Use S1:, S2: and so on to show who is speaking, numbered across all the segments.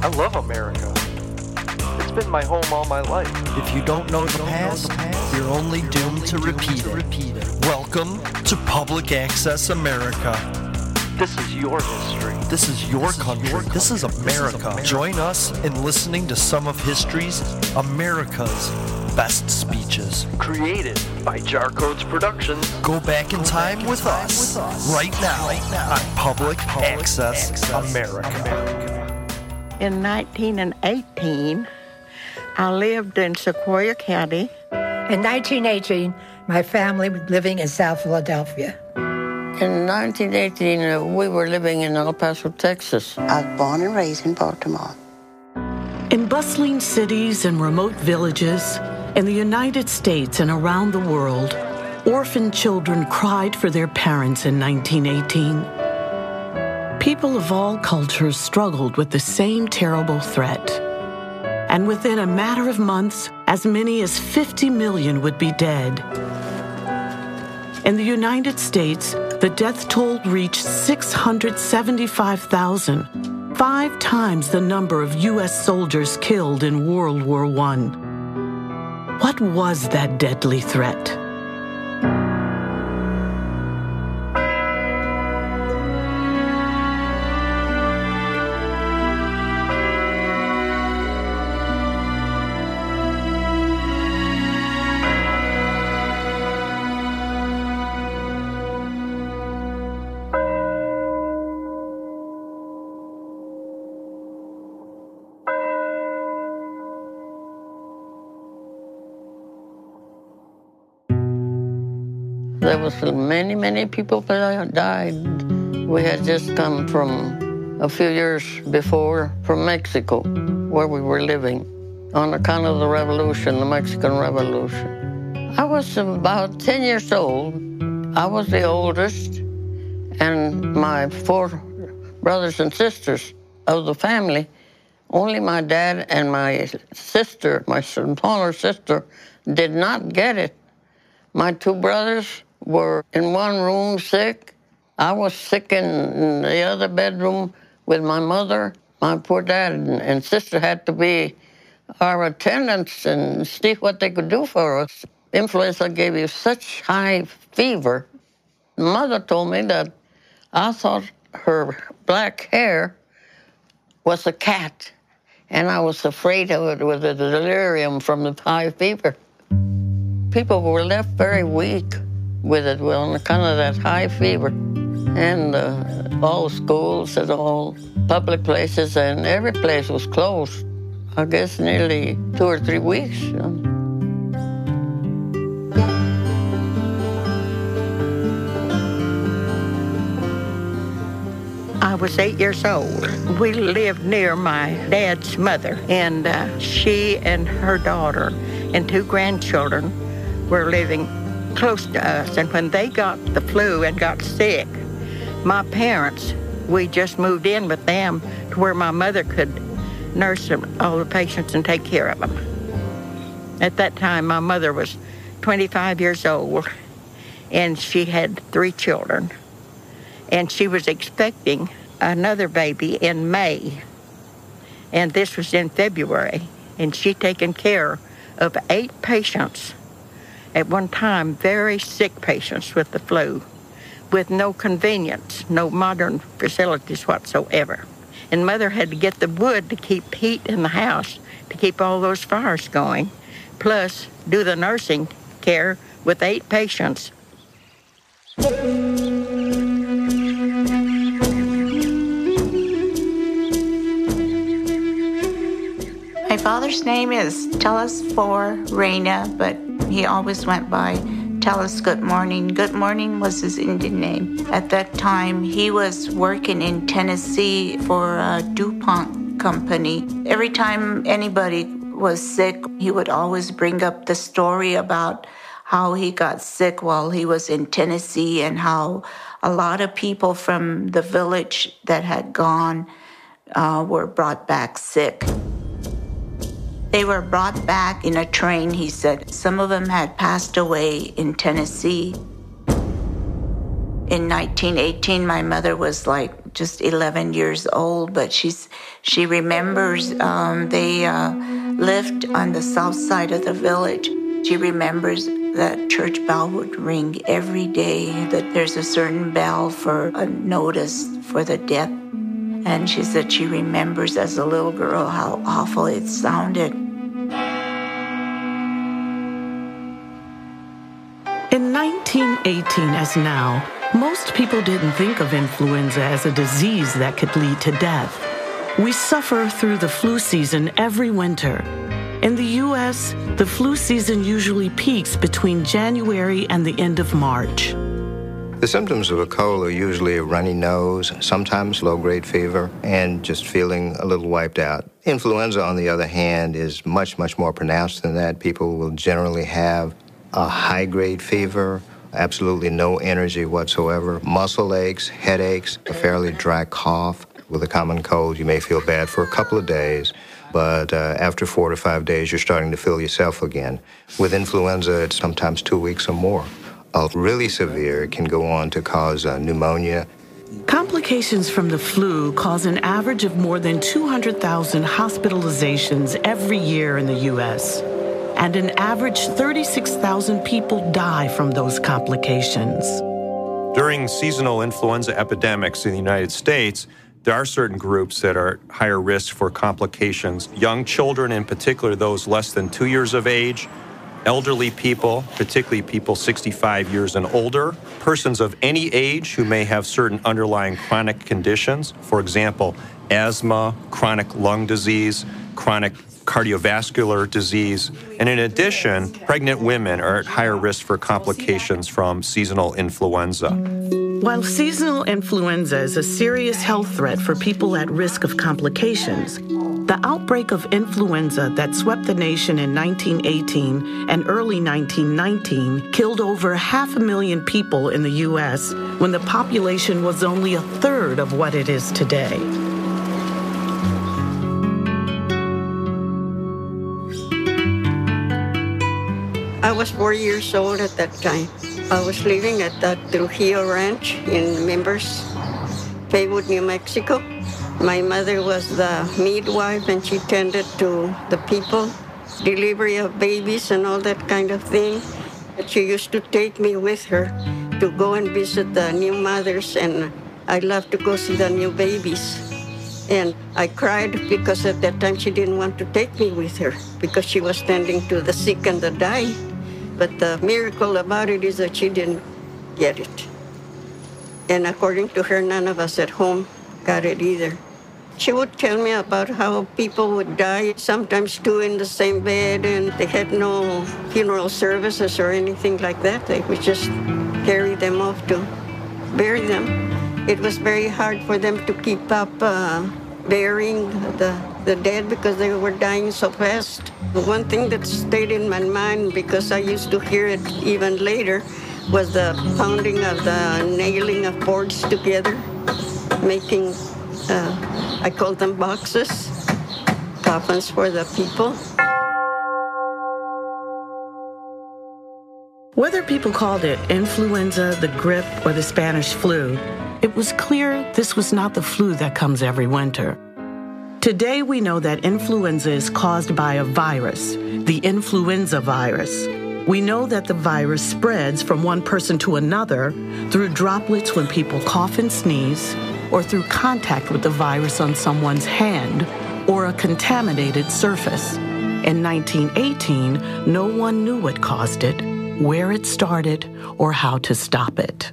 S1: I love America. It's been my home all my life.
S2: If you don't know the past, you're only doomed to repeat it. Welcome to Public Access America.
S1: This is your history.
S2: This is your country. This is America. Join us in listening to some of history's America's best speeches.
S1: Created by Jar Codes Productions.
S2: Go back in time with us right now on Public Access america America.
S3: In 1918, I lived in Sequoia County.
S4: In 1918, my family was living in South Philadelphia.
S5: In 1918, uh, we were living in El Paso, Texas.
S6: I was born and raised in Baltimore.
S7: In bustling cities and remote villages, in the United States and around the world, orphan children cried for their parents in 1918. People of all cultures struggled with the same terrible threat. And within a matter of months, as many as 50 million would be dead. In the United States, the death toll reached 675,000, five times the number of U.S. soldiers killed in World War I. What was that deadly threat?
S5: There was many, many people that died. We had just come from a few years before from Mexico, where we were living, on account of the revolution, the Mexican Revolution. I was about 10 years old. I was the oldest, and my four brothers and sisters of the family, only my dad and my sister, my smaller sister, did not get it. My two brothers were in one room sick. I was sick in the other bedroom with my mother. My poor dad and, sister had to be our attendants and see what they could do for us. Influenza gave you such high fever. Mother told me that I thought her black hair was a cat, and I was afraid of it with the delirium from the high fever. People were left very weak with it well, on account of that high fever. And uh, all schools and all public places and every place was closed. I guess nearly two or three weeks.
S3: I was eight years old. We lived near my dad's mother, and uh, she and her daughter and two grandchildren were living close to us. And when they got the flu and got sick, my parents, we just moved in with them to where my mother could nurse them, all the patients and take care of them. At that time, my mother was 25 years old, and she had three children and she was expecting another baby in May. And this was in February. And she taken care of eight patients at one time, very sick patients with the flu, with no convenience, no modern facilities whatsoever. And mother had to get the wood to keep heat in the house, to keep all those fires going, plus do the nursing care with eight patients
S6: My father's name is Tellus for Reina, but he always went by Tellus Good Morning. Good Morning was his Indian name. At that time, he was working in Tennessee for a DuPont company. Every time anybody was sick, he would always bring up the story about how he got sick while he was in Tennessee and how a lot of people from the village that had gone uh, were brought back sick. They were brought back in a train, he said. Some of them had passed away in Tennessee. In 1918, my mother was like just 11 years old, but she's she remembers um, they uh, lived on the south side of the village. She remembers that church bell would ring every day. That there's a certain bell for a notice for the death and she said she remembers as a little girl how awful it sounded.
S7: 1918, as now, most people didn't think of influenza as a disease that could lead to death. We suffer through the flu season every winter. In the U.S., the flu season usually peaks between January and the end of March.
S8: The symptoms of a cold are usually a runny nose, sometimes low grade fever, and just feeling a little wiped out. Influenza, on the other hand, is much, much more pronounced than that. People will generally have a high grade fever, absolutely no energy whatsoever, muscle aches, headaches, a fairly dry cough. With a common cold, you may feel bad for a couple of days, but uh, after four to five days, you're starting to feel yourself again. With influenza, it's sometimes two weeks or more. Uh, really severe can go on to cause uh, pneumonia.
S7: Complications from the flu cause an average of more than 200,000 hospitalizations every year in the U.S., and an average 36,000 people die from those complications.
S9: During seasonal influenza epidemics in the United States, there are certain groups that are higher risk for complications. Young children, in particular, those less than two years of age, elderly people, particularly people 65 years and older, persons of any age who may have certain underlying chronic conditions, for example, asthma, chronic lung disease, chronic cardiovascular disease, and in addition, pregnant women are at higher risk for complications from seasonal influenza.
S7: While seasonal influenza is a serious health threat for people at risk of complications, the outbreak of influenza that swept the nation in 1918 and early 1919 killed over half a million people in the U.S. when the population was only a third of what it is today.
S10: I was four years old at that time. I was living at the Trujillo Ranch in Members, Faywood, New Mexico. My mother was the midwife and she tended to the people, delivery of babies and all that kind of thing. She used to take me with her to go and visit the new mothers and I loved to go see the new babies. And I cried because at that time she didn't want to take me with her because she was tending to the sick and the dying. But the miracle about it is that she didn't get it. And according to her, none of us at home got it either. She would tell me about how people would die, sometimes two in the same bed, and they had no funeral services or anything like that. They would just carry them off to bury them. It was very hard for them to keep up uh, burying the, the dead because they were dying so fast. The one thing that stayed in my mind, because I used to hear it even later, was the pounding of the nailing of boards together, making, uh, I call them boxes, coffins for the people.
S7: Whether people called it influenza, the grip, or the Spanish flu, it was clear this was not the flu that comes every winter. Today, we know that influenza is caused by a virus, the influenza virus. We know that the virus spreads from one person to another through droplets when people cough and sneeze, or through contact with the virus on someone's hand or a contaminated surface. In 1918, no one knew what caused it, where it started, or how to stop it.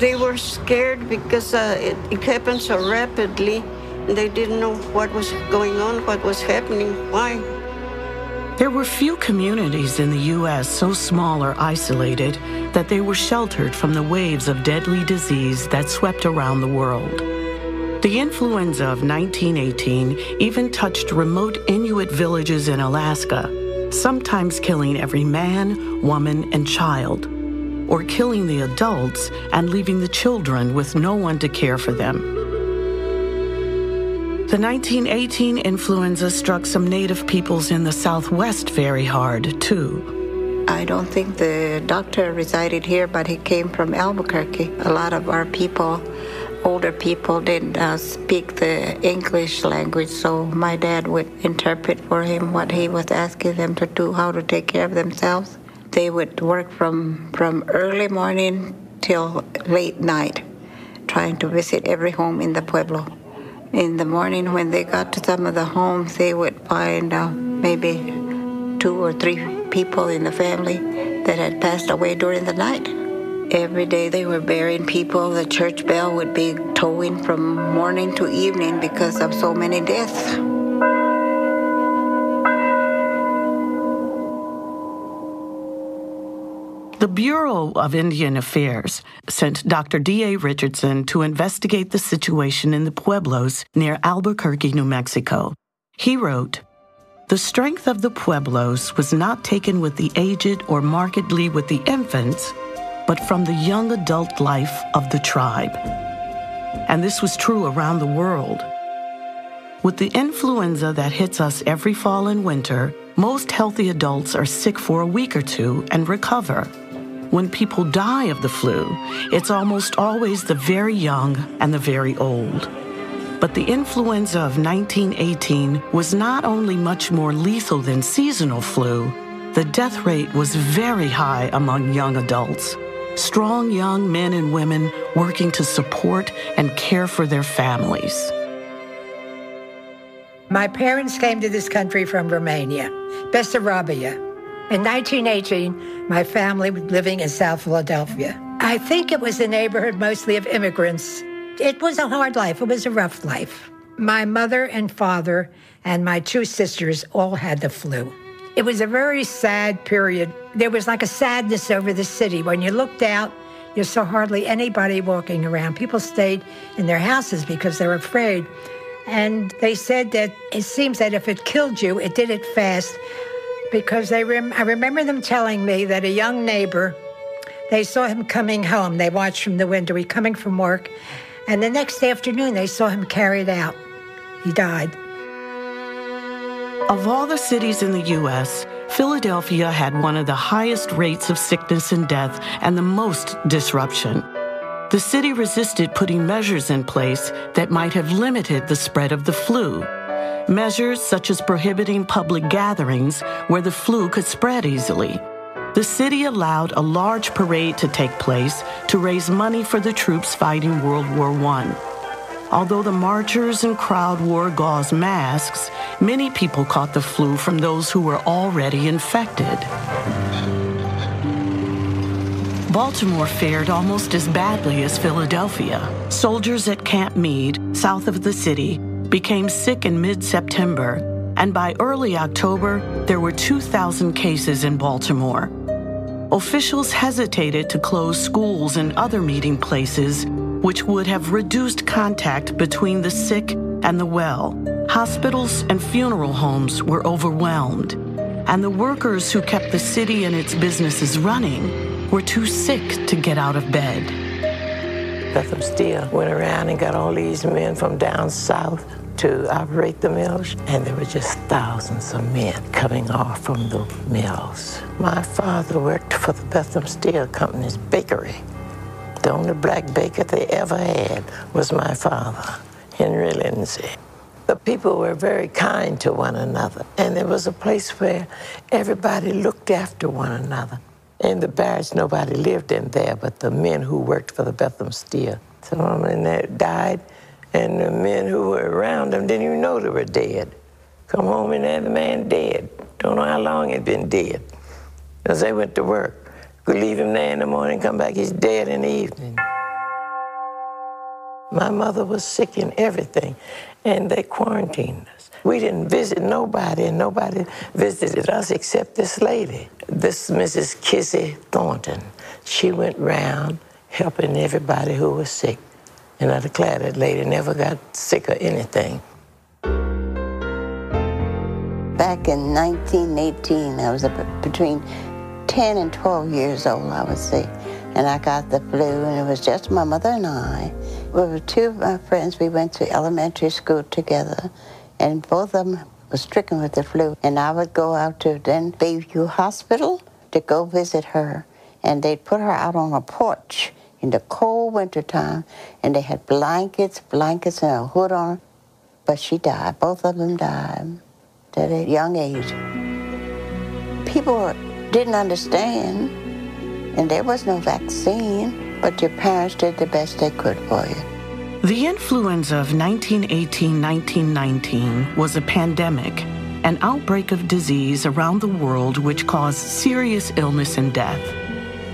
S10: They were scared because uh, it, it happened so rapidly. They didn't know what was going on, what was happening, why.
S7: There were few communities in the U.S. so small or isolated that they were sheltered from the waves of deadly disease that swept around the world. The influenza of 1918 even touched remote Inuit villages in Alaska, sometimes killing every man, woman, and child, or killing the adults and leaving the children with no one to care for them. The 1918 influenza struck some native peoples in the Southwest very hard, too.
S11: I don't think the doctor resided here, but he came from Albuquerque. A lot of our people, older people, didn't uh, speak the English language, so my dad would interpret for him what he was asking them to do, how to take care of themselves. They would work from, from early morning till late night, trying to visit every home in the Pueblo in the morning when they got to some of the homes, they would find uh, maybe two or three people in the family that had passed away during the night. Every day they were burying people. The church bell would be tolling from morning to evening because of so many deaths.
S7: The Bureau of Indian Affairs sent Dr. D.A. Richardson to investigate the situation in the Pueblos near Albuquerque, New Mexico. He wrote, The strength of the Pueblos was not taken with the aged or markedly with the infants, but from the young adult life of the tribe. And this was true around the world. With the influenza that hits us every fall and winter, most healthy adults are sick for a week or two and recover. When people die of the flu, it's almost always the very young and the very old. But the influenza of 1918 was not only much more lethal than seasonal flu, the death rate was very high among young adults. Strong young men and women working to support and care for their families.
S4: My parents came to this country from Romania, Bessarabia. In 1918, my family was living in South Philadelphia. I think it was a neighborhood mostly of immigrants. It was a hard life, it was a rough life. My mother and father and my two sisters all had the flu. It was a very sad period. There was like a sadness over the city. When you looked out, you saw hardly anybody walking around. People stayed in their houses because they were afraid. And they said that it seems that if it killed you, it did it fast because they rem- I remember them telling me that a young neighbor, they saw him coming home. They watched from the window, he coming from work, and the next afternoon they saw him carried out. He died.
S7: Of all the cities in the U.S., Philadelphia had one of the highest rates of sickness and death and the most disruption. The city resisted putting measures in place that might have limited the spread of the flu. Measures such as prohibiting public gatherings where the flu could spread easily. The city allowed a large parade to take place to raise money for the troops fighting World War I. Although the marchers and crowd wore gauze masks, many people caught the flu from those who were already infected. Baltimore fared almost as badly as Philadelphia. Soldiers at Camp Meade, south of the city, became sick in mid September, and by early October, there were 2,000 cases in Baltimore. Officials hesitated to close schools and other meeting places, which would have reduced contact between the sick and the well. Hospitals and funeral homes were overwhelmed, and the workers who kept the city and its businesses running were too sick to get out of bed.
S12: Bethlehem Steel went around and got all these men from down south to operate the mills, and there were just thousands of men coming off from the mills. My father worked for the Bethlehem Steel Company's bakery. The only black baker they ever had was my father, Henry Lindsay. The people were very kind to one another, and there was a place where everybody looked after one another. In the barracks, nobody lived in there but the men who worked for the Bethlehem Steel. Some of them that died, and the men who were around them didn't even know they were dead. Come home and have the man dead. Don't know how long he'd been dead. Because they went to work. Could leave him there in the morning, come back, he's dead in the evening. My mother was sick and everything, and they quarantined us. We didn't visit nobody, and nobody visited us except this lady, this Mrs. Kissy Thornton. She went round helping everybody who was sick. And I declare that lady never got sick or anything.
S6: Back in 1918, I was between 10 and 12 years old, I would say. And I got the flu, and it was just my mother and I. We were two of my friends. We went to elementary school together, and both of them were stricken with the flu. And I would go out to then Bayview Hospital to go visit her. And they'd put her out on a porch in the cold winter time, and they had blankets, blankets, and a hood on her. But she died. Both of them died at a young age. People didn't understand, and there was no vaccine, but your parents did the best they could for you.
S7: The influenza of 1918 1919 was a pandemic, an outbreak of disease around the world which caused serious illness and death.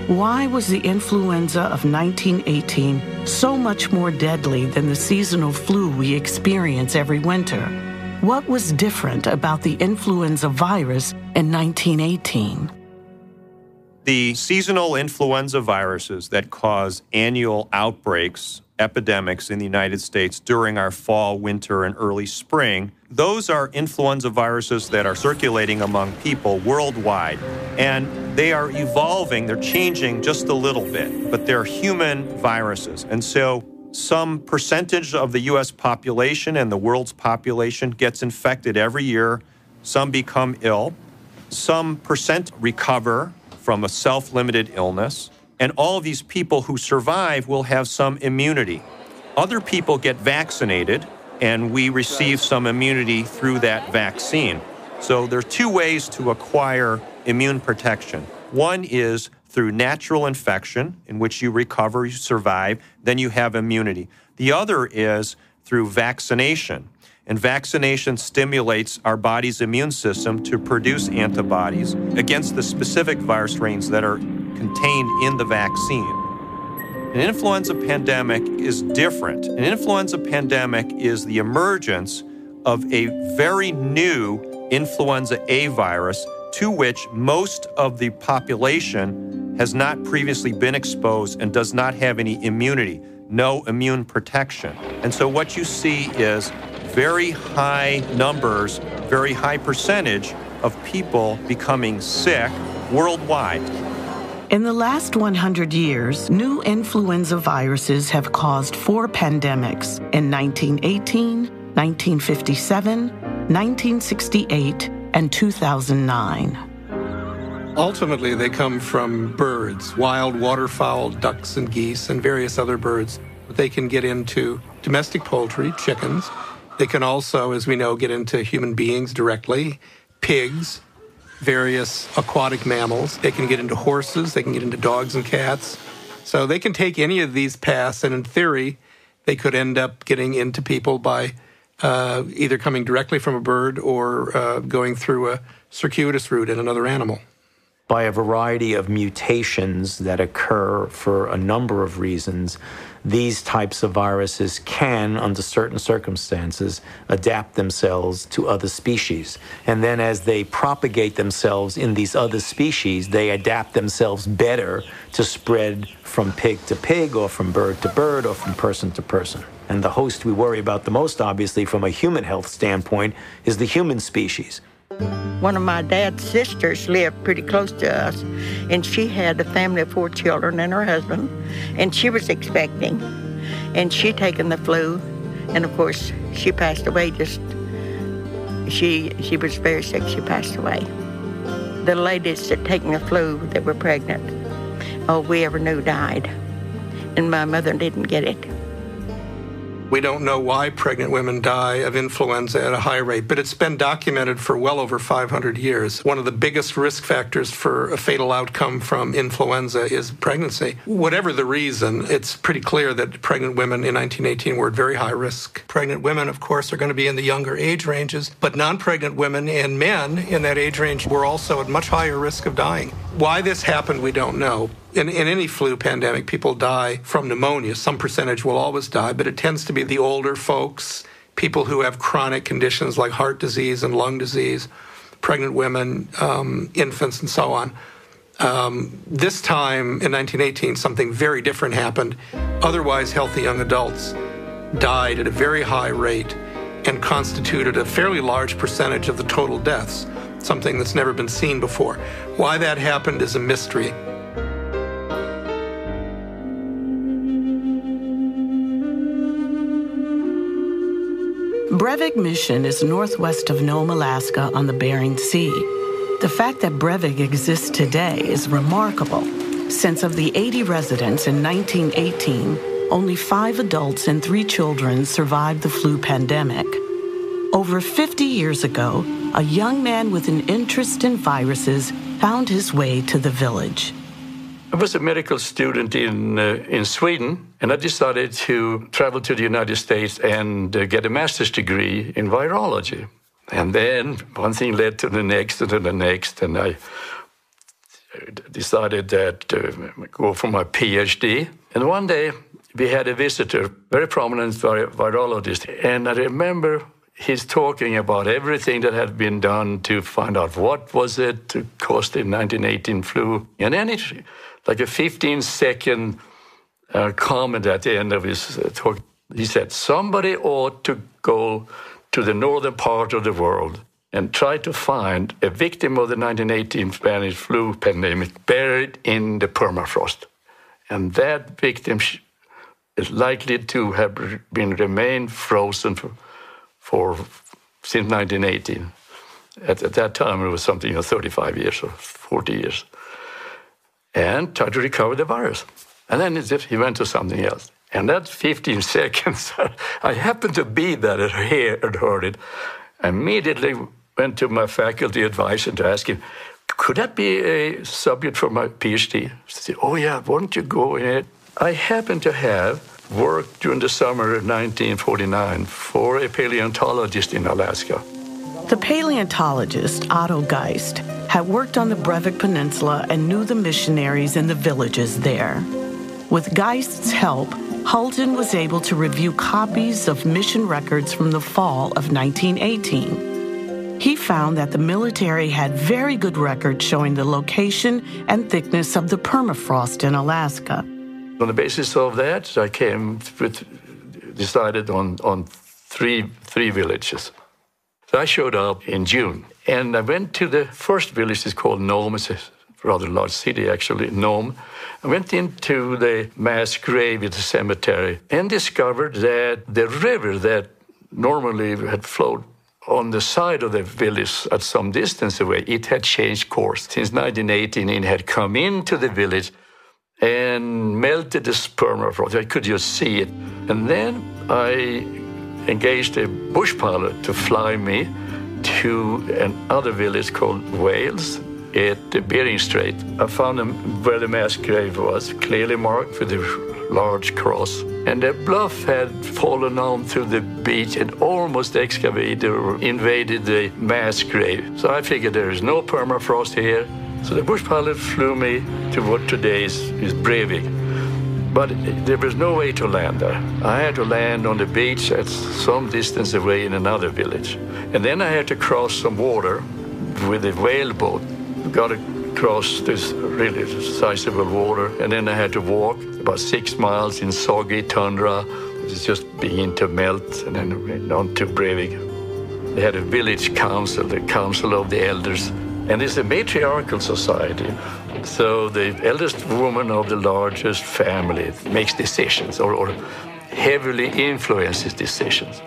S7: Why was the influenza of 1918 so much more deadly than the seasonal flu we experience every winter? What was different about the influenza virus in 1918?
S9: The seasonal influenza viruses that cause annual outbreaks, epidemics in the United States during our fall, winter, and early spring, those are influenza viruses that are circulating among people worldwide. And they are evolving, they're changing just a little bit, but they're human viruses. And so some percentage of the US population and the world's population gets infected every year. Some become ill. Some percent recover from a self limited illness. And all of these people who survive will have some immunity. Other people get vaccinated, and we receive some immunity through that vaccine. So there are two ways to acquire immune protection. One is through natural infection, in which you recover, you survive, then you have immunity. The other is through vaccination. And vaccination stimulates our body's immune system to produce antibodies against the specific virus strains that are contained in the vaccine. An influenza pandemic is different. An influenza pandemic is the emergence of a very new influenza A virus to which most of the population has not previously been exposed and does not have any immunity, no immune protection. And so what you see is very high numbers, very high percentage of people becoming sick worldwide.
S7: In the last 100 years, new influenza viruses have caused four pandemics in 1918, 1957, 1968, and 2009.
S13: Ultimately, they come from birds, wild waterfowl, ducks and geese, and various other birds. They can get into domestic poultry, chickens, they can also, as we know, get into human beings directly, pigs, various aquatic mammals. They can get into horses, they can get into dogs and cats. So they can take any of these paths, and in theory, they could end up getting into people by uh, either coming directly from a bird or uh, going through a circuitous route in another animal.
S14: By a variety of mutations that occur for a number of reasons, these types of viruses can, under certain circumstances, adapt themselves to other species. And then as they propagate themselves in these other species, they adapt themselves better to spread from pig to pig or from bird to bird or from person to person. And the host we worry about the most, obviously, from a human health standpoint, is the human species.
S3: One of my dad's sisters lived pretty close to us, and she had a family of four children and her husband, and she was expecting, and she taken the flu, and of course she passed away. Just she she was very sick. She passed away. The ladies that taken the flu that were pregnant, all we ever knew died, and my mother didn't get it.
S13: We don't know why pregnant women die of influenza at a high rate, but it's been documented for well over 500 years. One of the biggest risk factors for a fatal outcome from influenza is pregnancy. Whatever the reason, it's pretty clear that pregnant women in 1918 were at very high risk. Pregnant women, of course, are going to be in the younger age ranges, but non pregnant women and men in that age range were also at much higher risk of dying. Why this happened, we don't know. In, in any flu pandemic, people die from pneumonia. Some percentage will always die, but it tends to be the older folks, people who have chronic conditions like heart disease and lung disease, pregnant women, um, infants, and so on. Um, this time in 1918, something very different happened. Otherwise healthy young adults died at a very high rate and constituted a fairly large percentage of the total deaths, something that's never been seen before. Why that happened is a mystery.
S7: Brevig Mission is northwest of Nome, Alaska on the Bering Sea. The fact that Brevig exists today is remarkable, since of the 80 residents in 1918, only five adults and three children survived the flu pandemic. Over 50 years ago, a young man with an interest in viruses found his way to the village.
S15: I was a medical student in uh, in Sweden, and I decided to travel to the United States and uh, get a master's degree in virology. And then one thing led to the next and to the next, and I decided that uh, go for my PhD. And one day we had a visitor, very prominent vir- virologist, and I remember he's talking about everything that had been done to find out what was it caused the 1918 flu, and then it like a 15 second uh, comment at the end of his uh, talk. He said, Somebody ought to go to the northern part of the world and try to find a victim of the 1918 Spanish flu pandemic buried in the permafrost. And that victim is likely to have been remained frozen for, for since 1918. At, at, that time, it was something, you know, 35 years or 40 years and try to recover the virus. And then as if he went to something else. And that 15 seconds, I happened to be there and heard it. I immediately went to my faculty advisor to ask him, could that be a subject for my PhD? He said, oh yeah, why don't you go in it? I happened to have worked during the summer of 1949 for a paleontologist in Alaska.
S7: The paleontologist Otto Geist had worked on the Brevik Peninsula and knew the missionaries and the villages there. With Geist's help, Hulton was able to review copies of mission records from the fall of 1918. He found that the military had very good records showing the location and thickness of the permafrost in Alaska.
S15: On the basis of that, I came with, decided on, on three, three villages. So I showed up in June and I went to the first village, it's called Nome, it's rather large city actually, Nome. I went into the mass grave at the cemetery and discovered that the river that normally had flowed on the side of the village at some distance away, it had changed course. Since 1918, it had come into the village and melted the permafrost. I could just see it. And then I engaged a bush pilot to fly me to another village called Wales at the Bering Strait. I found them where the mass grave was, clearly marked with a large cross. And the bluff had fallen onto the beach and almost excavated or invaded the mass grave. So I figured there is no permafrost here. So the bush pilot flew me to what today is, is Brevik. But there was no way to land there. I had to land on the beach at some distance away in another village. And then I had to cross some water with a whale boat. Got across this really sizable water. And then I had to walk about six miles in soggy tundra. It was just beginning to melt. And then on to Brevik. They had a village council, the Council of the Elders. And it's a matriarchal society. So the eldest woman of the largest family makes decisions or, or heavily influences decisions.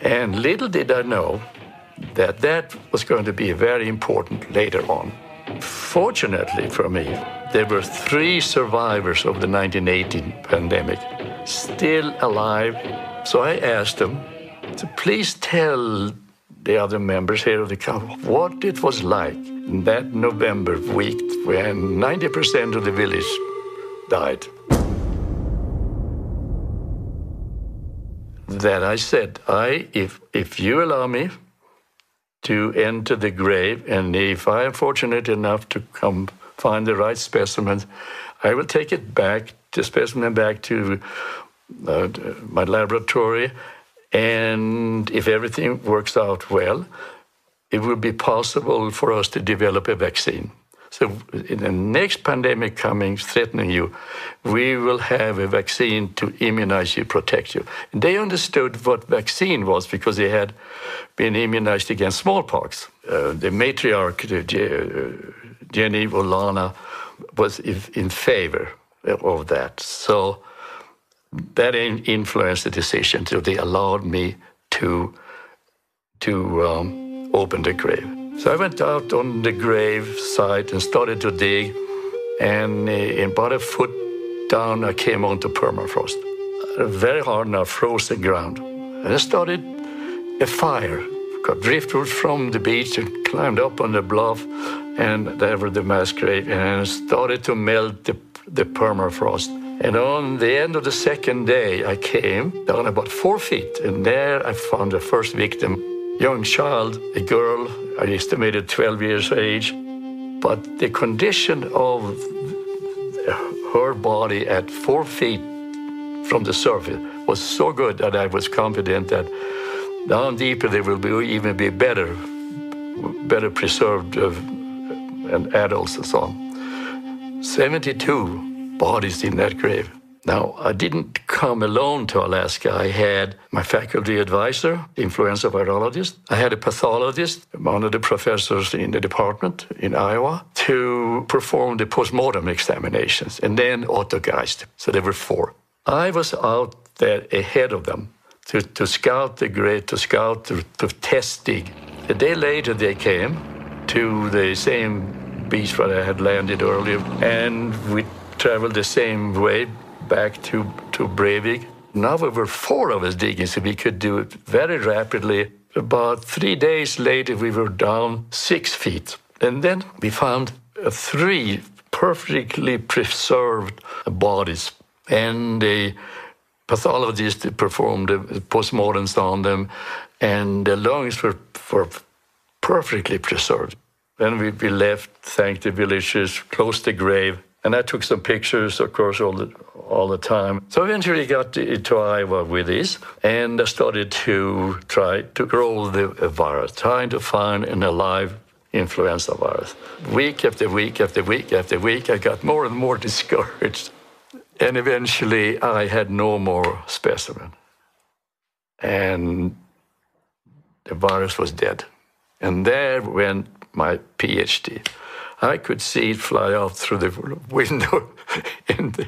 S15: And little did I know that that was going to be very important later on. Fortunately for me, there were three survivors of the 1918 pandemic still alive. So I asked them to please tell the other members here of the council what it was like that November week when 90% of the village died. That I said, I, if, if you allow me to enter the grave, and if I am fortunate enough to come find the right specimen, I will take it back, the specimen back to uh, my laboratory, and if everything works out well, it will be possible for us to develop a vaccine. So, in the next pandemic coming, threatening you, we will have a vaccine to immunize you, protect you. And they understood what vaccine was because they had been immunized against smallpox. Uh, the matriarch, uh, Jenny Olana, was in favor of that. So that influenced the decision. So they allowed me to to um, open the grave. So I went out on the grave site and started to dig, and uh, about a foot down, I came onto permafrost, very hard now, frozen ground. And I started a fire. Got driftwood from the beach and climbed up on the bluff, and there were the mass grave, and started to melt the, the permafrost. And on the end of the second day, I came down about four feet, and there I found the first victim. Young child, a girl, I estimated 12 years of age. But the condition of her body at four feet from the surface was so good that I was confident that down deeper they will be, even be better, better preserved uh, and adults and so on. 72 bodies in that grave. Now, I didn't come alone to Alaska. I had my faculty advisor, influenza virologist. I had a pathologist, one of the professors in the department in Iowa, to perform the postmortem examinations, and then Otto Geist. So there were four. I was out there ahead of them to, to scout the grave, to scout, to, to test dig. A day later, they came to the same beach where I had landed earlier, and we traveled the same way back to, to Breivik. Now we were four of us digging, so we could do it very rapidly. About three days later, we were down six feet. And then we found uh, three perfectly preserved bodies. And the pathologist performed the postmortems on them, and the lungs were, were perfectly preserved. Then we, we left, thanked the villagers, closed the grave, and I took some pictures, of course, all the all the time. So eventually I got to, to Iowa with this, and I started to try to grow the virus, trying to find an alive influenza virus. Week after week after week after week, I got more and more discouraged. And eventually, I had no more specimen. And the virus was dead. And there went my PhD. I could see it fly out through the window in the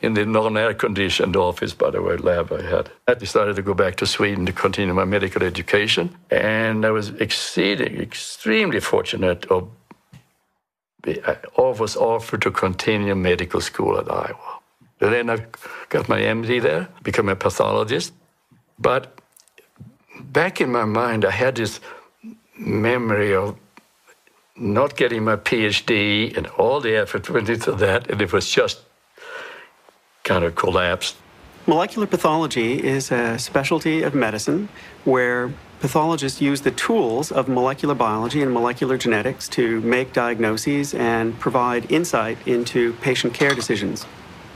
S15: in the non-air conditioned office, by the way, lab I had. I decided to go back to Sweden to continue my medical education, and I was exceeding, extremely fortunate of I was offered to continue medical school at Iowa. Then I got my MD there, became a pathologist. But back in my mind, I had this memory of not getting my PhD and all the effort went into that, and it was just kind of collapsed.
S16: Molecular pathology is a specialty of medicine where pathologists use the tools of molecular biology and molecular genetics to make diagnoses and provide insight into patient care decisions.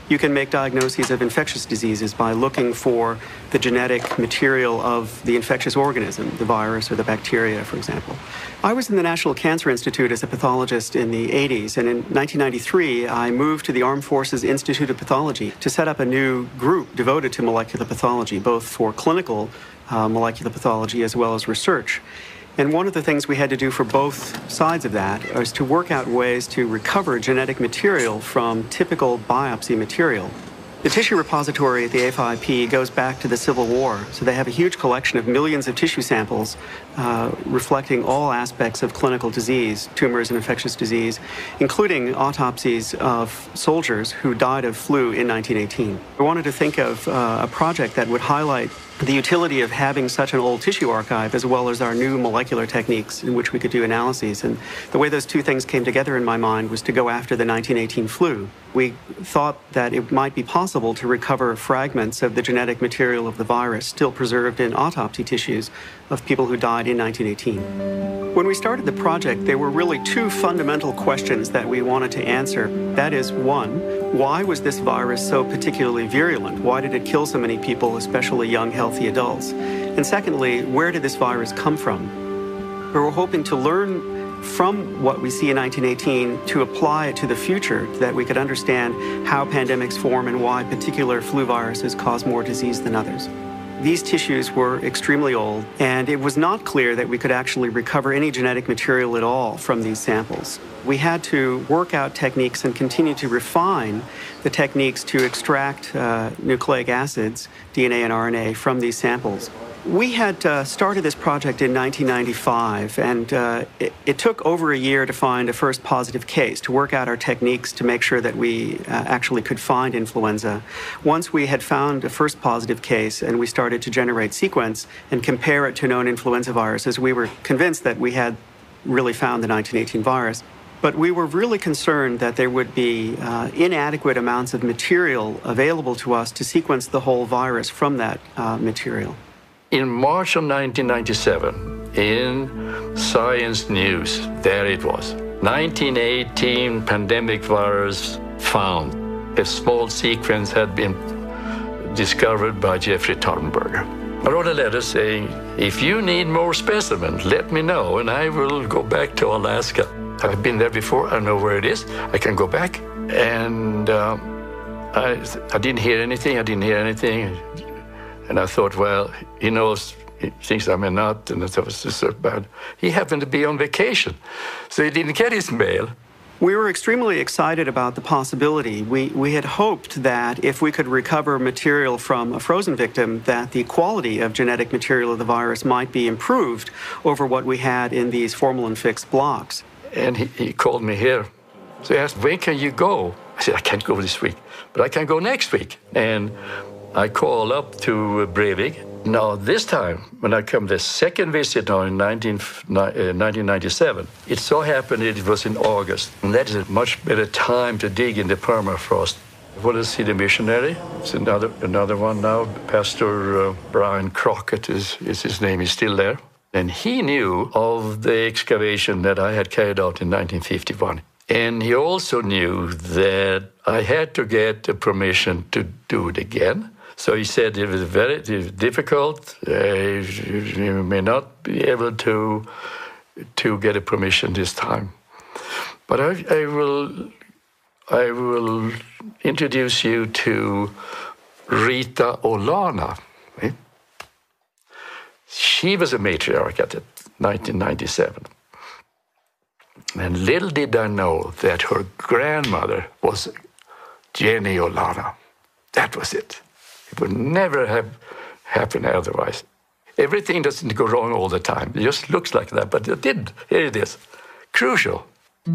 S16: You can make diagnoses of infectious diseases by looking for the genetic material of the infectious organism, the virus or the bacteria, for example. I was in the National Cancer Institute as a pathologist in the 80s, and in 1993, I moved to the Armed Forces Institute of Pathology to set up a new group devoted to molecular pathology, both for clinical uh, molecular pathology as well as research. And one of the things we had to do for both sides of that is to work out ways to recover genetic material from typical biopsy material. The tissue repository at the A5P goes back to the Civil War, so they have a huge collection of millions of tissue samples uh, reflecting all aspects of clinical disease, tumors and infectious disease, including autopsies of soldiers who died of flu in 1918. I wanted to think of uh, a project that would highlight the utility of having such an old tissue archive as well as our new molecular techniques in which we could do analyses. And the way those two things came together in my mind was to go after the 1918 flu. We thought that it might be possible to recover fragments of the genetic material of the virus still preserved in autopsy tissues of people who died in 1918. When we started the project, there were really two fundamental questions that we wanted to answer. That is, one, why was this virus so particularly virulent? Why did it kill so many people, especially young, healthy adults? And secondly, where did this virus come from? We were hoping to learn from what we see in 1918 to apply it to the future, that we could understand how pandemics form and why particular flu viruses cause more disease than others. These tissues were extremely old, and it was not clear that we could actually recover any genetic material at all from these samples. We had to work out techniques and continue to refine the techniques to extract uh, nucleic acids, DNA and RNA, from these samples. We had uh, started this project in 1995, and uh, it, it, took over a year to find a first positive case, to work out our techniques to make sure that we uh, actually could find influenza. Once we had found a first positive case and we started to generate sequence and compare it to known influenza viruses, we were convinced that we had really found the 1918 virus. But we were really concerned that there would be uh, inadequate amounts of material available to us to sequence the whole virus from that uh, material.
S15: In March of 1997, in Science News, there it was 1918 pandemic virus found. A small sequence had been discovered by Jeffrey Taubenberger. I wrote a letter saying, if you need more specimens, let me know and I will go back to Alaska. I've been there before, I know where it is, I can go back. And uh, I, I didn't hear anything, I didn't hear anything. And I thought, well, he knows he thinks I'm a nut, and that was so bad. He happened to be on vacation, so he didn't get his mail.
S16: We were extremely excited about the possibility. We, we had hoped that if we could recover material from a frozen victim, that the quality of genetic material of the virus might be improved over what we had in these formalin fixed blocks.
S15: And he, he called me here. So he asked, When can you go? I said, I can't go this week, but I can go next week. And I call up to Breivik. Now, this time, when I come the second visit now in 19, uh, 1997, it so happened it was in August. And that is a much better time to dig in the permafrost. I want to see the missionary. It's another, another one now. Pastor uh, Brian Crockett is, is his name. He's still there. And he knew of the excavation that I had carried out in 1951. And he also knew that I had to get permission to do it again. So he said it was very difficult. Uh, you may not be able to to get a permission this time, but I, I will I will introduce you to Rita Olana. Eh? She was a matriarch at 1997. And little did I know that her grandmother was Jenny Olana. That was it. Would never have happened otherwise. Everything doesn't go wrong all the time. It just looks like that, but it did. Here it is. Crucial.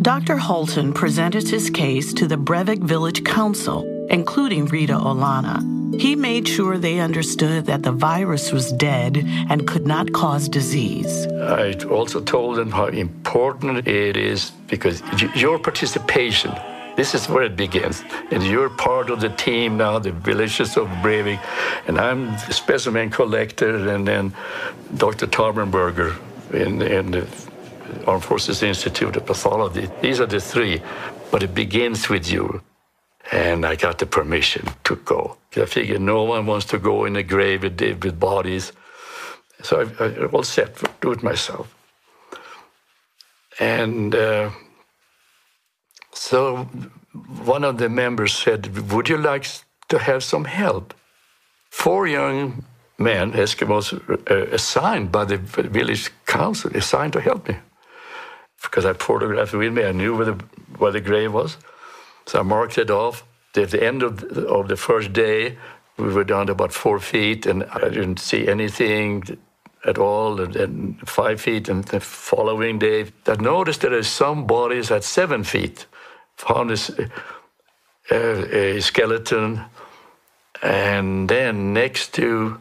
S7: Dr. Holton presented his case to the Breivik Village Council, including Rita Olana. He made sure they understood that the virus was dead and could not cause disease.
S15: I also told them how important it is because your participation this is where it begins. And you're part of the team now, the villages of Breivik. And I'm the specimen collector, and then Dr. Taubenberger in, in the Armed Forces Institute of Pathology. These are the three. But it begins with you. And I got the permission to go. I figured no one wants to go in a grave with, with bodies. So I, I all set, do it myself. And uh, so one of the members said, Would you like to have some help? Four young men, Eskimos, uh, assigned by the village council, assigned to help me. Because I photographed with me, I knew where the, where the grave was. So I marked it off. At the end of the, of the first day, we were down to about four feet, and I didn't see anything at all. And then five feet, and the following day, I noticed there are some bodies at seven feet found a, a skeleton, and then next to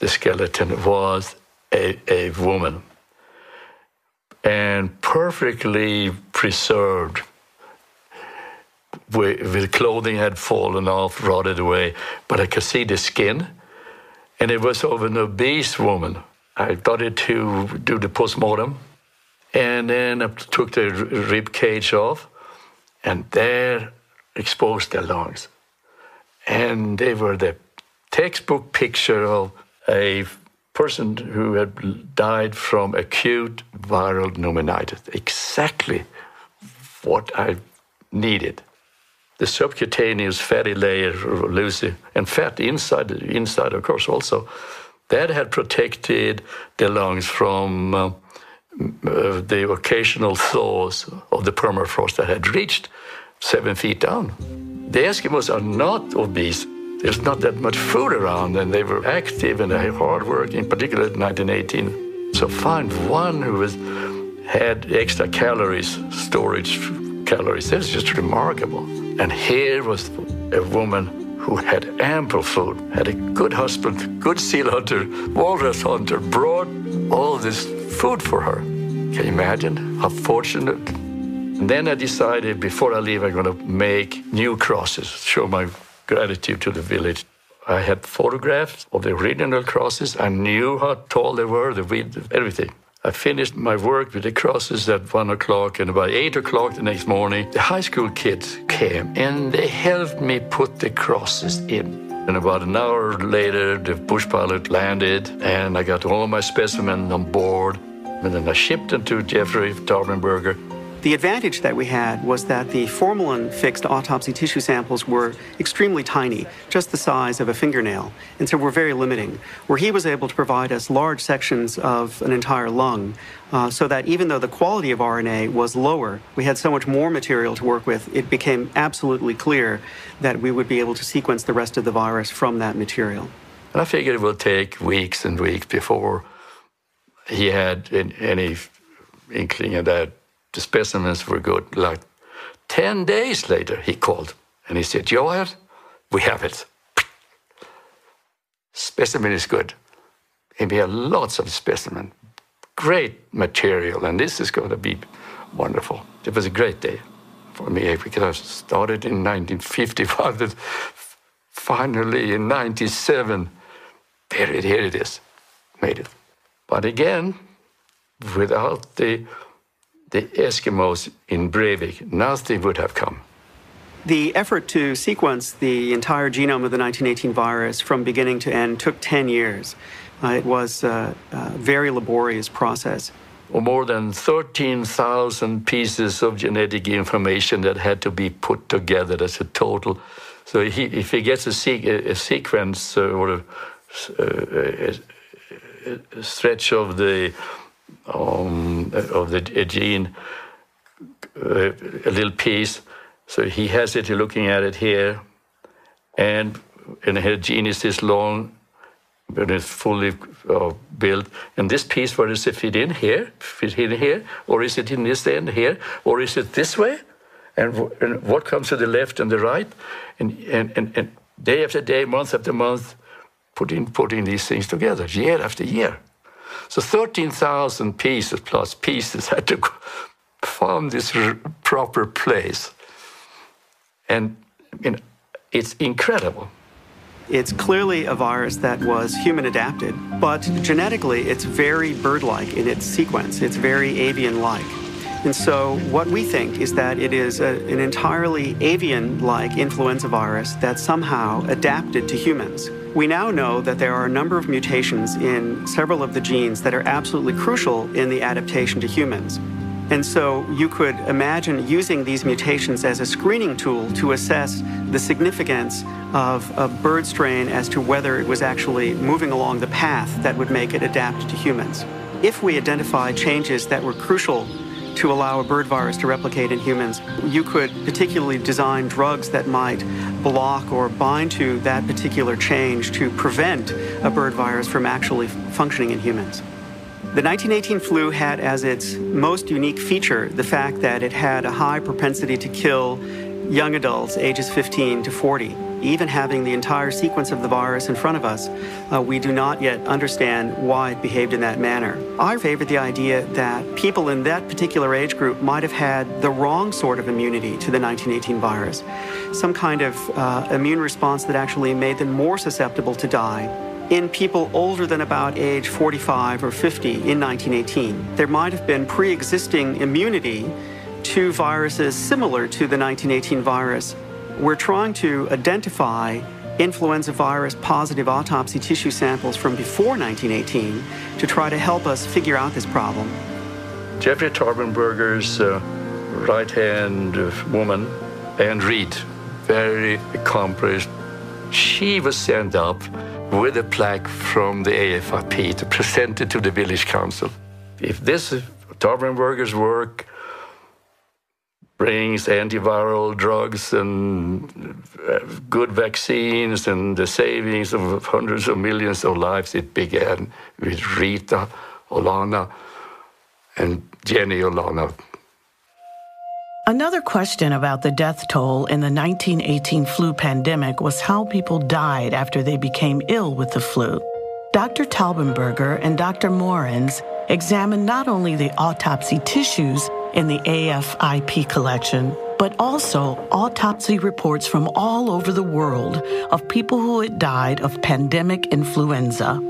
S15: the skeleton was a, a woman and perfectly preserved. With clothing had fallen off, rotted away, but I could see the skin, and it was of an obese woman. I it to do the postmortem, and then I took the rib cage off, and there exposed the lungs. And they were the textbook picture of a person who had died from acute viral pneumonitis. Exactly what I needed. The subcutaneous fatty layer, Lucy, and fat inside, inside, of course, also, that had protected the lungs from uh, Uh, the occasional thaws of the permafrost that had reached seven feet down. The Eskimos are not obese. There's not that much food around, and they were active and hard work, in particular in 1918. So find one who was, had extra calories, storage calories. That's just remarkable. And here was a woman who had ample food, had a good husband, good seal hunter, walrus hunter, brought all this food for her. Can you imagine how fortunate? And then I decided before I leave, I'm going to make new crosses, show my gratitude to the village. I had photographs of the original crosses. I knew how tall they were, the width, everything. I finished my work with the crosses at one o'clock, and about eight o'clock the next morning, the high school kids came and they helped me put the crosses in. And about an hour later, the bush pilot landed, and I got all my specimens on board. And then I shipped them to Jeffrey Taubenberger.
S16: The advantage that we had was that the formalin fixed autopsy tissue samples were extremely tiny, just the size of a fingernail, and so were very limiting. Where he was able to provide us large sections of an entire lung, uh, so that even though the quality of RNA was lower, we had so much more material to work with, it became absolutely clear that we would be able to sequence the rest of the virus from that material.
S15: And I figured it would take weeks and weeks before he had any inkling that the specimens were good. Like 10 days later, he called and he said, Joel, we have it. Specimen is good. And we have lots of specimen. Great material, and this is going to be wonderful. It was a great day for me eh, because I started in 1955 and finally in 97, there it, here it is, made it. But again, without the the Eskimos in Breivik, nothing would have come.
S16: The effort to sequence the entire genome of the 1918 virus from beginning to end took 10 years. Uh, it was a, a, very laborious process.
S15: Or more than 13,000 pieces of genetic information that had to be put together as a total. So he, if he gets a, se a sequence uh, or a, a stretch of the um, of the gene, uh, a little piece. So he has it, looking at it here, and and the gene is this long, but it's fully uh, built. And this piece, where does it fit in here? Fit in here, or is it in this end here, or is it this way? And, and what comes to the left and the right? And, and, and, and day after day, month after month, putting putting these things together, year after year. So 13,000 pieces plus pieces had to find this proper place. And you know, it's incredible.
S16: It's clearly a virus that was human adapted, but genetically it's very bird like in its sequence. It's very avian like. And so, what we think is that it is a, an entirely avian like influenza virus that somehow adapted to humans. We now know that there are a number of mutations in several of the genes that are absolutely crucial in the adaptation to humans. And so you could imagine using these mutations as a screening tool to assess the significance of a bird strain as to whether it was actually moving along the path that would make it adapt to humans. If we identify changes that were crucial to allow a bird virus to replicate in humans. You could particularly design drugs that might block or bind to that particular change to prevent a bird virus from actually functioning in humans. The 1918 flu had as its most unique feature the fact that it had a high propensity to kill young adults, ages 15 to 40. Even having the entire sequence of the virus in front of us, uh, we do not yet understand why it behaved in that manner. I favored the idea that people in that particular age group might have had the wrong sort of immunity to the 1918 virus, some kind of uh, immune response that actually made them more susceptible to die in people older than about age 45 or 50 in 1918. There might have been pre existing immunity to viruses similar to the 1918 virus. We're trying to identify influenza virus positive autopsy tissue samples from before 1918 to try to help us figure out this problem.
S15: Jeffrey Taubenberger's uh, right hand woman, Anne Reed, very accomplished. She was sent up with a plaque from the AFIP to present it to the village council. If this Taubenberger's work brings antiviral drugs and uh, good vaccines and the savings of hundreds of millions of lives. It began with Rita Olana and Jenny Olana.
S7: Another question about the death toll in the 1918 flu pandemic was how people died after they became ill with the flu. Dr. Taubenberger and Dr. Morens examined not only the autopsy tissues in the AFIP collection, but also autopsy reports from all over the world of people who had died of pandemic influenza.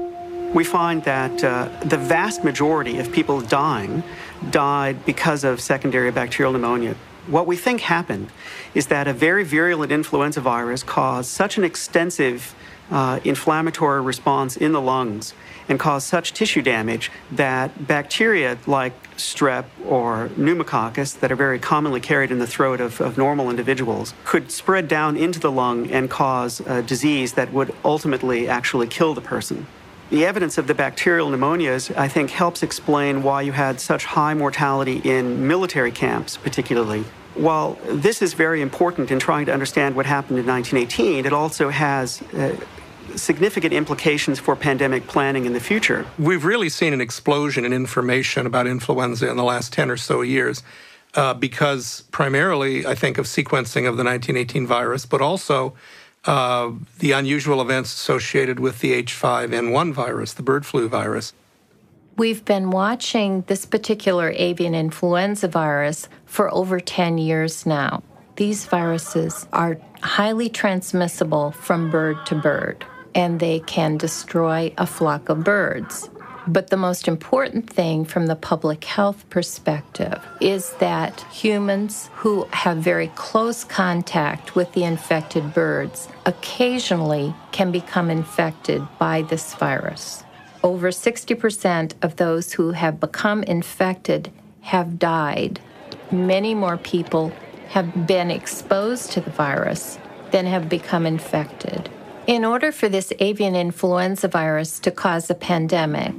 S16: We find that uh, the vast majority of people dying died because of secondary bacterial pneumonia. What we think happened is that a very virulent influenza virus caused such an extensive uh, inflammatory response in the lungs and cause such tissue damage that bacteria like strep or pneumococcus that are very commonly carried in the throat of, of normal individuals could spread down into the lung and cause a disease that would ultimately actually kill the person. The evidence of the bacterial pneumonias, I think, helps explain why you had such high mortality in military camps, particularly. While this is very important in trying to understand what happened in 1918, it also has uh, significant implications for pandemic planning in the future.
S13: We've really seen an explosion in information about influenza in the last 10 or so years. Uh, because primarily, I think, of sequencing of the 1918 virus, but also uh, the unusual events associated with the H5N1 virus, the bird flu virus.
S17: We've been watching this particular avian influenza virus for over 10 years now. These viruses are highly transmissible from bird to bird and they can destroy a flock of birds. But the most important thing from the public health perspective is that humans who have very close contact with the infected birds occasionally can become infected by this virus. Over 60% of those who have become infected have died. Many more people have been exposed to the virus than have become infected. In order for this avian influenza virus to cause a pandemic,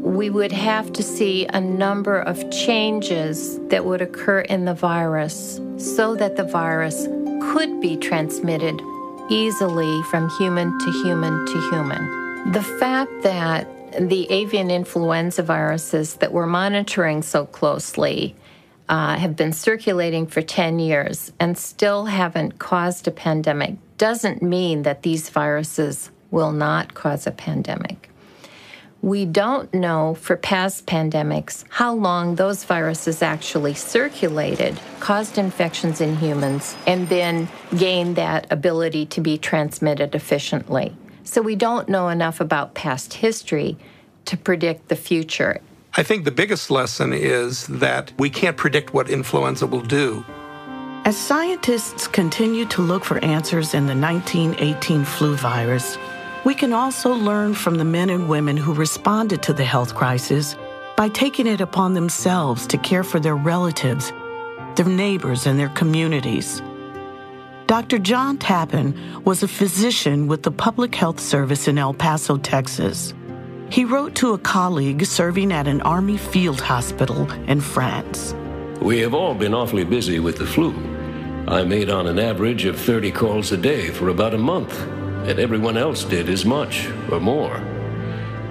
S17: we would have to see a number of changes that would occur in the virus so that the virus could be transmitted easily from human to human to human. The fact that the avian influenza viruses that we're monitoring so closely uh, have been circulating for 10 years and still haven't caused a pandemic doesn't mean that these viruses will not cause a pandemic. We don't know for past pandemics how long those viruses actually circulated, caused infections in humans, and then gained that ability to be transmitted efficiently. So we don't know enough about past history to predict the future.
S13: I think the biggest lesson is that we can't predict what influenza will do.
S7: As scientists continue to look for answers in the 1918 flu virus, we can also learn from the men and women who responded to the health crisis by taking it upon themselves to care for their relatives, their neighbors, and their communities. Dr. John Tappan was a physician with the Public Health Service in El Paso, Texas. He wrote to a colleague serving at an Army field hospital in France.
S18: We have all been awfully busy with the flu. I made on an average of 30 calls a day for about a month, and everyone else did as much or more.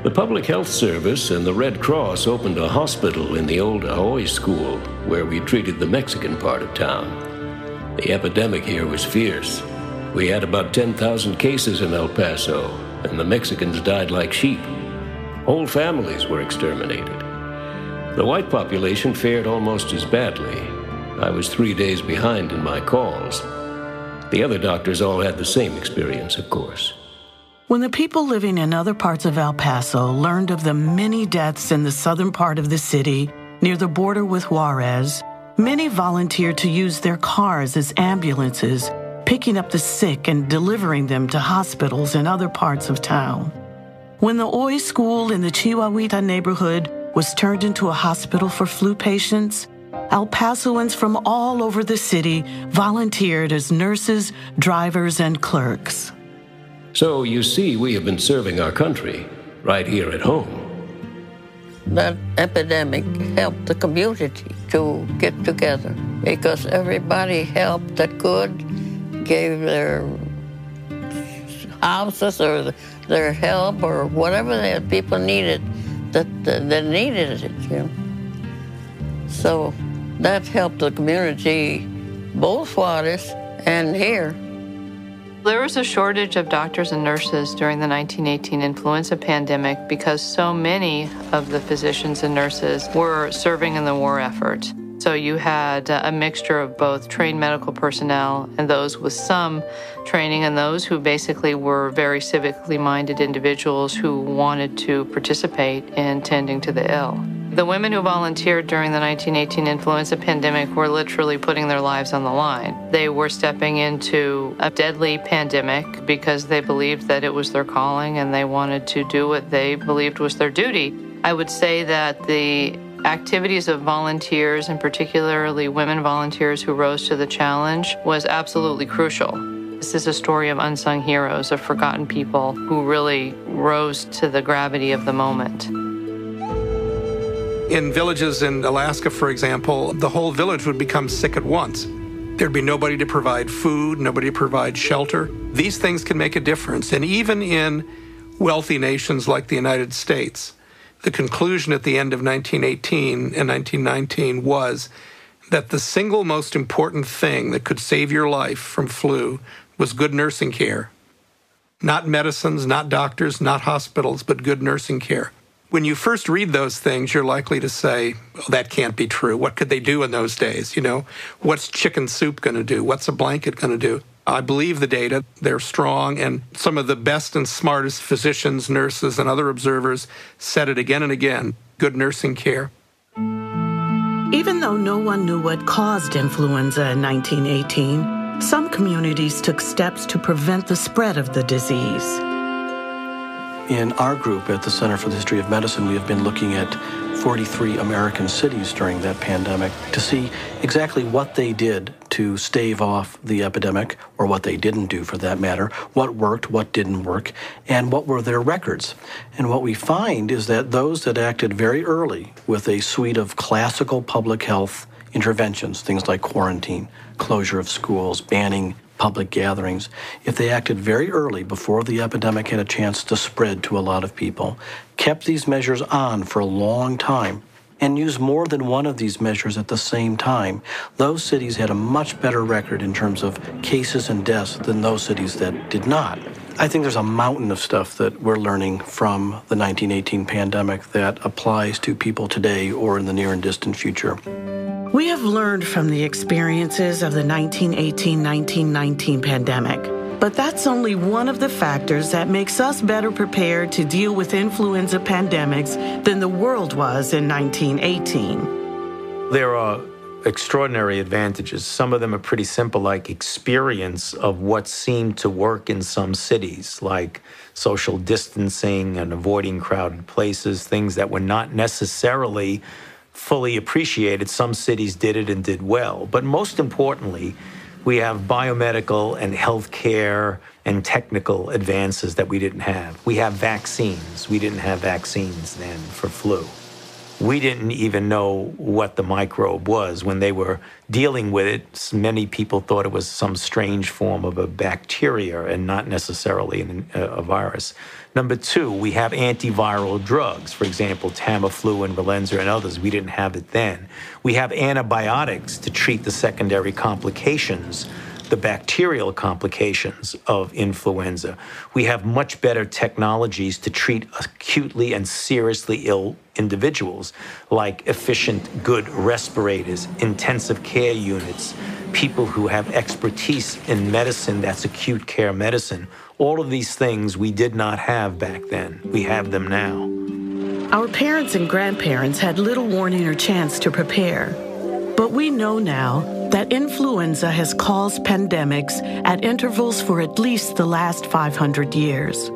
S18: The Public Health Service and the Red Cross opened a hospital in the old Ahoy School where we treated the Mexican part of town. The epidemic here was fierce. We had about 10,000 cases in El Paso, and the Mexicans died like sheep. Whole families were exterminated. The white population fared almost as badly. I was three days behind in my calls. The other doctors all had the same experience, of course.
S7: When the people living in other parts of El Paso learned of the many deaths in the southern part of the city near the border with Juarez, many volunteered to use their cars as ambulances, picking up the sick and delivering them to hospitals in other parts of town. When the Hoy School in the Chihuahuita neighborhood was turned into a hospital for flu patients, El Pasoans from all over the city volunteered as nurses, drivers, and clerks.
S18: So you see, we have been serving our country right here at home.
S5: That epidemic helped the community to get together because everybody helped that could, gave their houses or their help or whatever the people needed that, that, needed it. You know? So that helped the community, both Juarez and here.
S19: There was a shortage of doctors and nurses during the 1918 influenza pandemic because so many of the physicians and nurses were serving in the war effort. So you had uh, a mixture of both trained medical personnel and those with some training, and those who basically were very civically minded individuals who wanted to participate in tending to the ill. The women who volunteered during the 1918 influenza pandemic were literally putting their lives on the line. They were stepping into a deadly pandemic because they believed that it was their calling and they wanted to do what they believed was their duty. I would say that the activities of volunteers, and particularly women volunteers who rose to the challenge, was absolutely crucial. This is a story of unsung heroes, of forgotten people who really rose to the gravity of the moment.
S13: In villages in Alaska, for example, the whole village would become sick at once. There'd be nobody to provide food, nobody to provide shelter. These things can make a difference. And even in wealthy nations like the United States, the conclusion at the end of 1918 and 1919 was that the single most important thing that could save your life from flu was good nursing care. Not medicines, not doctors, not hospitals, but good nursing care. When you first read those things, you're likely to say, oh, that can't be true. What could they do in those days? You know, what's chicken soup going to do? What's a blanket going to do? I believe the data, they're strong, and some of the best and smartest physicians, nurses, and other observers said it again and again good nursing care.
S7: Even though no one knew what caused influenza in 1918, some communities took steps to prevent the spread of the disease.
S20: In our group at the Center for the History of Medicine, we have been looking at 43 American cities during that pandemic to see exactly what they did to stave off the epidemic, or what they didn't do for that matter, what worked, what didn't work, and what were their records. And what we find is that those that acted very early with a suite of classical public health interventions, things like quarantine, closure of schools, banning public gatherings, if they acted very early before the epidemic had a chance to spread to a lot of people, kept these measures on for a long time, and use more than one of these measures at the same time, those cities had a much better record in terms of cases and deaths than those cities that did not. I think there's a mountain of stuff that we're learning from the 1918 pandemic that applies to people today or in the near and distant future.
S7: We have learned from the experiences of the 1918 1919 pandemic. But that's only one of the factors that makes us better prepared to deal with influenza pandemics than the world was in 1918.
S14: There are extraordinary advantages. Some of them are pretty simple, like experience of what seemed to work in some cities, like social distancing and avoiding crowded places, things that were not necessarily fully appreciated. Some cities did it and did well. But most importantly, we have biomedical and healthcare and technical advances that we didn't have. We have vaccines. We didn't have vaccines then for flu. We didn't even know what the microbe was. When they were dealing with it, many people thought it was some strange form of a bacteria and not necessarily an, a virus. Number two, we have antiviral drugs, for example, Tamiflu and Relenza and others. We didn't have it then. We have antibiotics to treat the secondary complications the bacterial complications of influenza. We have much better technologies to treat acutely and seriously ill individuals, like efficient, good respirators, intensive care units, people who have expertise in medicine that's acute care medicine. All of these things we did not have back then. We have them now.
S7: Our parents and grandparents had little warning or chance to prepare. But we know now that influenza has caused pandemics at intervals for at least the last 500 years.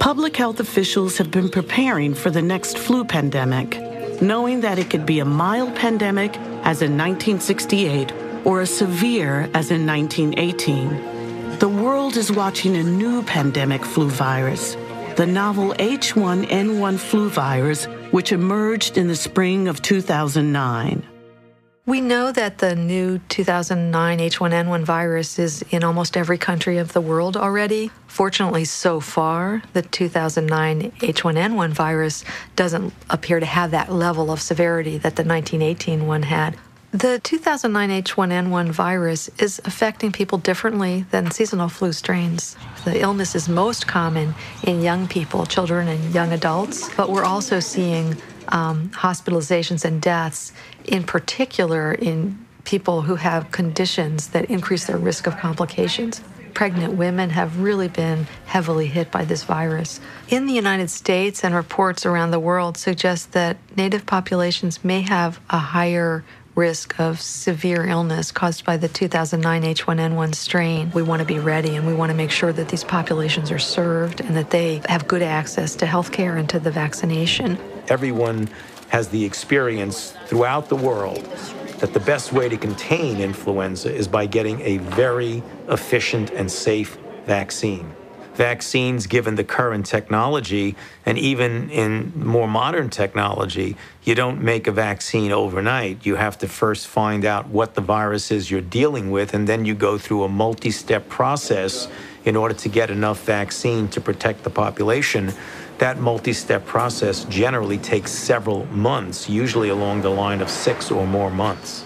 S7: Public health officials have been preparing for the next flu pandemic, knowing that it could be a mild pandemic, as in 1968, or a severe, as in 1918. The world is watching a new pandemic flu virus, the novel H1N1 flu virus, which emerged in the spring of 2009.
S21: We know that the new 2009 H1N1 virus is in almost every country of the world already. Fortunately, so far, the 2009 H1N1 virus doesn't appear to have that level of severity that the 1918 one had. The 2009 H1N1 virus is affecting people differently than seasonal flu strains. The illness is most common in young people, children, and young adults, but we're also seeing um, hospitalizations and deaths, in particular in people who have conditions that increase their risk of complications. Pregnant women have really been heavily hit by this virus. In the United States and reports around the world suggest that native populations may have a higher risk of severe illness caused by the 2009 H1N1 strain. We want to be ready and we want to make sure that these populations are served and that they have good access to health care and to the vaccination.
S14: Everyone has the experience throughout the world that the best way to contain influenza is by getting a very efficient and safe vaccine. Vaccines given the current technology and even in more modern technology you don't make a vaccine overnight. You have to first find out what the virus is you're dealing with and then you go through a multi-step process in order to get enough vaccine to protect the population that multi-step process generally takes several months usually along the line of 6 or more months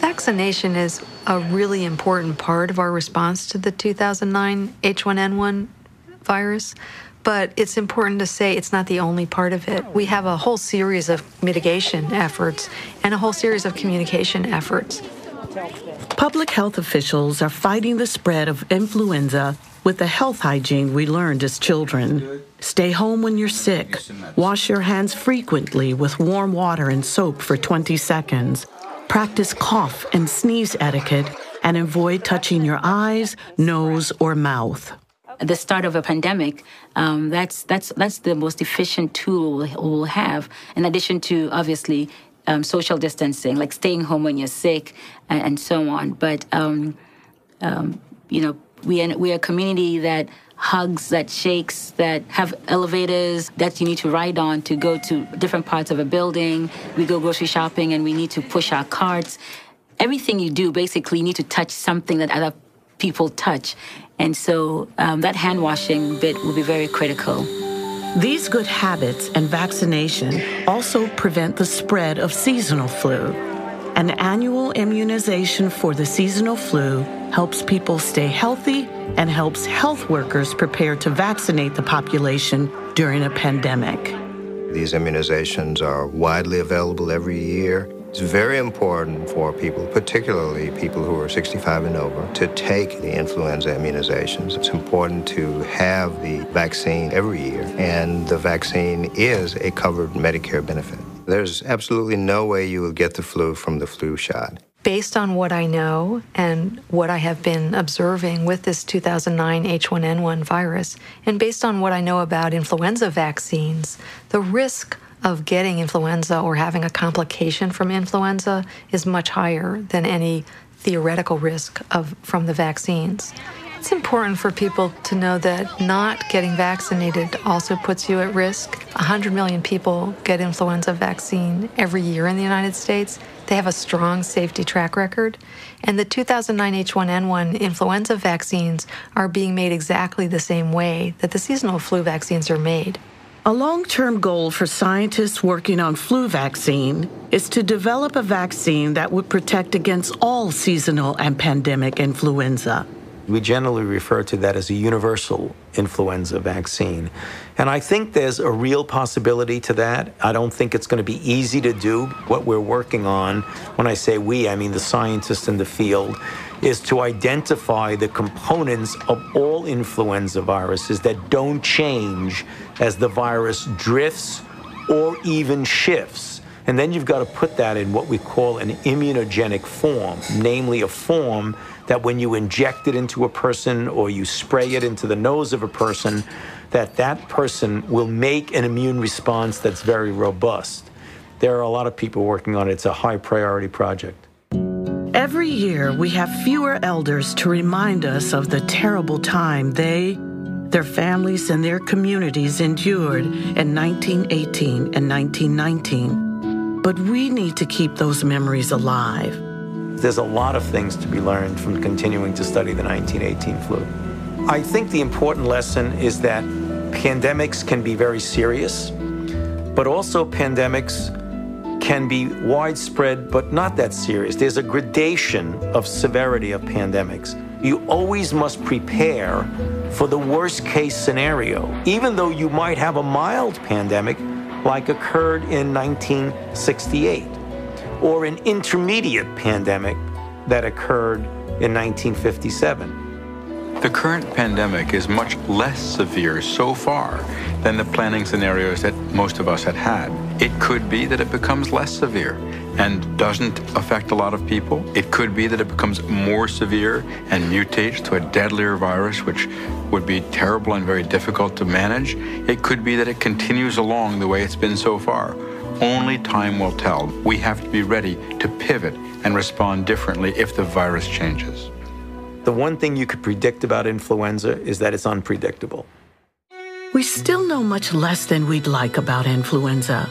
S21: Vaccination is a really important part of our response to the 2009 H1N1 virus, but it's important to say it's not the only part of it. We have a whole series of mitigation efforts and a whole series of communication efforts.
S7: Public health officials are fighting the spread of influenza with the health hygiene we learned as children. Stay home when you're sick. Wash your hands frequently with warm water and soap for 20 seconds. Practice cough and sneeze etiquette and avoid touching your eyes, nose, or mouth
S22: the start of a pandemic, um, that's that's that's the most efficient tool we'll have. In addition to obviously um, social distancing, like staying home when you're sick, and, and so on. But um, um you know, we are, we are a community that hugs, that shakes, that have elevators that you need to ride on to go to different parts of a building. We go grocery shopping and we need to push our carts. Everything you do, basically, you need to touch something that other people touch. And so um, that hand washing bit will be very critical.
S7: These good habits and vaccination also prevent the spread of seasonal flu. An annual immunization for the seasonal flu helps people stay healthy and helps health workers prepare to vaccinate the population during a pandemic.
S8: These immunizations are widely available every year. It's very important for people, particularly people who are 65 and over, to take the influenza immunizations. It's important to have the vaccine every year, and the vaccine is a covered Medicare benefit. There's absolutely no way you will get the flu from the flu shot.
S21: Based on what I know and what I have been observing with this 2009 H1N1 virus, and based on what I know about influenza vaccines, the risk of getting influenza or having a complication from influenza is much higher than any theoretical risk of from the vaccines. It's important for people to know that not getting vaccinated also puts you at risk. 100 million people get influenza vaccine every year in the United States. They have a strong safety track record. And the 2009 H1N1 influenza vaccines are being made exactly the same way that the seasonal flu vaccines are made.
S7: A long term goal for scientists working on flu vaccine is to develop a vaccine that would protect against all seasonal and pandemic influenza.
S14: We generally refer to that as a universal influenza vaccine. And I think there's a real possibility to that. I don't think it's going to be easy to do. What we're working on, when I say we, I mean the scientists in the field, is to identify the components of all influenza viruses that don't change as the virus drifts or even shifts. And then you've got to put that in what we call an immunogenic form, namely a form that when you inject it into a person or you spray it into the nose of a person, that that person will make an immune response that's very robust. There are a lot of people working on it. It's a high priority project.
S7: Every year, we have fewer elders to remind us of the terrible time they, their families, and their communities endured in 1918 and 1919. But we need to keep those memories alive.
S14: There's a lot of things to be learned from continuing to study the 1918 flu. I think the important lesson is that pandemics can be very serious, but also pandemics can be widespread but not that serious. There's a gradation of severity of pandemics. You always must prepare for the worst case scenario, even though you might have a mild pandemic like occurred in 1968 or an intermediate pandemic that occurred in 1957.
S23: The current pandemic is much less severe so far than the planning scenarios that most of us had had. It could be that it becomes less severe and doesn't affect a lot of people. It could be that it becomes more severe and mutates to a deadlier virus, which would be terrible and very difficult to manage. It could be that it continues along the way it's been so far. Only time will tell. We have to be ready to pivot and respond differently if the virus changes.
S14: The one thing you could predict about influenza is that it's unpredictable.
S7: We still know much less than we'd like about influenza,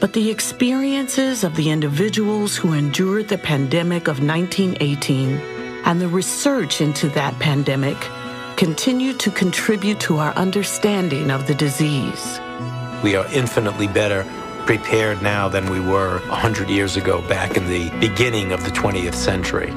S7: but the experiences of the individuals who endured the pandemic of 1918 and the research into that pandemic continue to contribute to our understanding of the disease.
S14: We are infinitely better prepared now than we were 100 years ago, back in the beginning of the 20th century.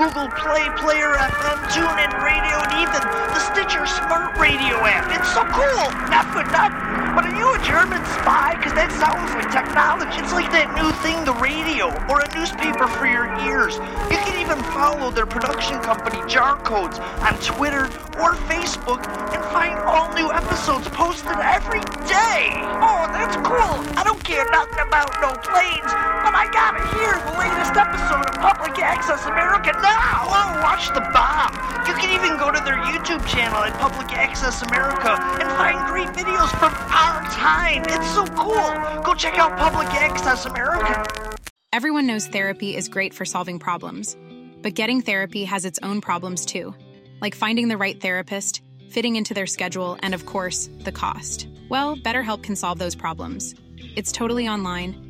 S24: Google Play, Player FM, TuneIn Radio, and even the Stitcher Smart Radio app. It's so cool! Not for nothing. But are you a German spy? Because that sounds like technology. It's like that new thing, the radio, or a newspaper for your ears. You can even follow their production company, Jar Codes, on Twitter or Facebook and find all new episodes posted every day. Oh, that's cool. I don't care nothing about no planes, I gotta hear the latest episode of Public Access America now. Oh, watch the bomb. You can even go to their YouTube channel at Public Access America and find great videos from our time. It's so cool. Go check out Public Access America.
S25: Everyone knows therapy is great for solving problems, but getting therapy has its own problems too, like finding the right therapist, fitting into their schedule, and of course, the cost. Well, BetterHelp can solve those problems. It's totally online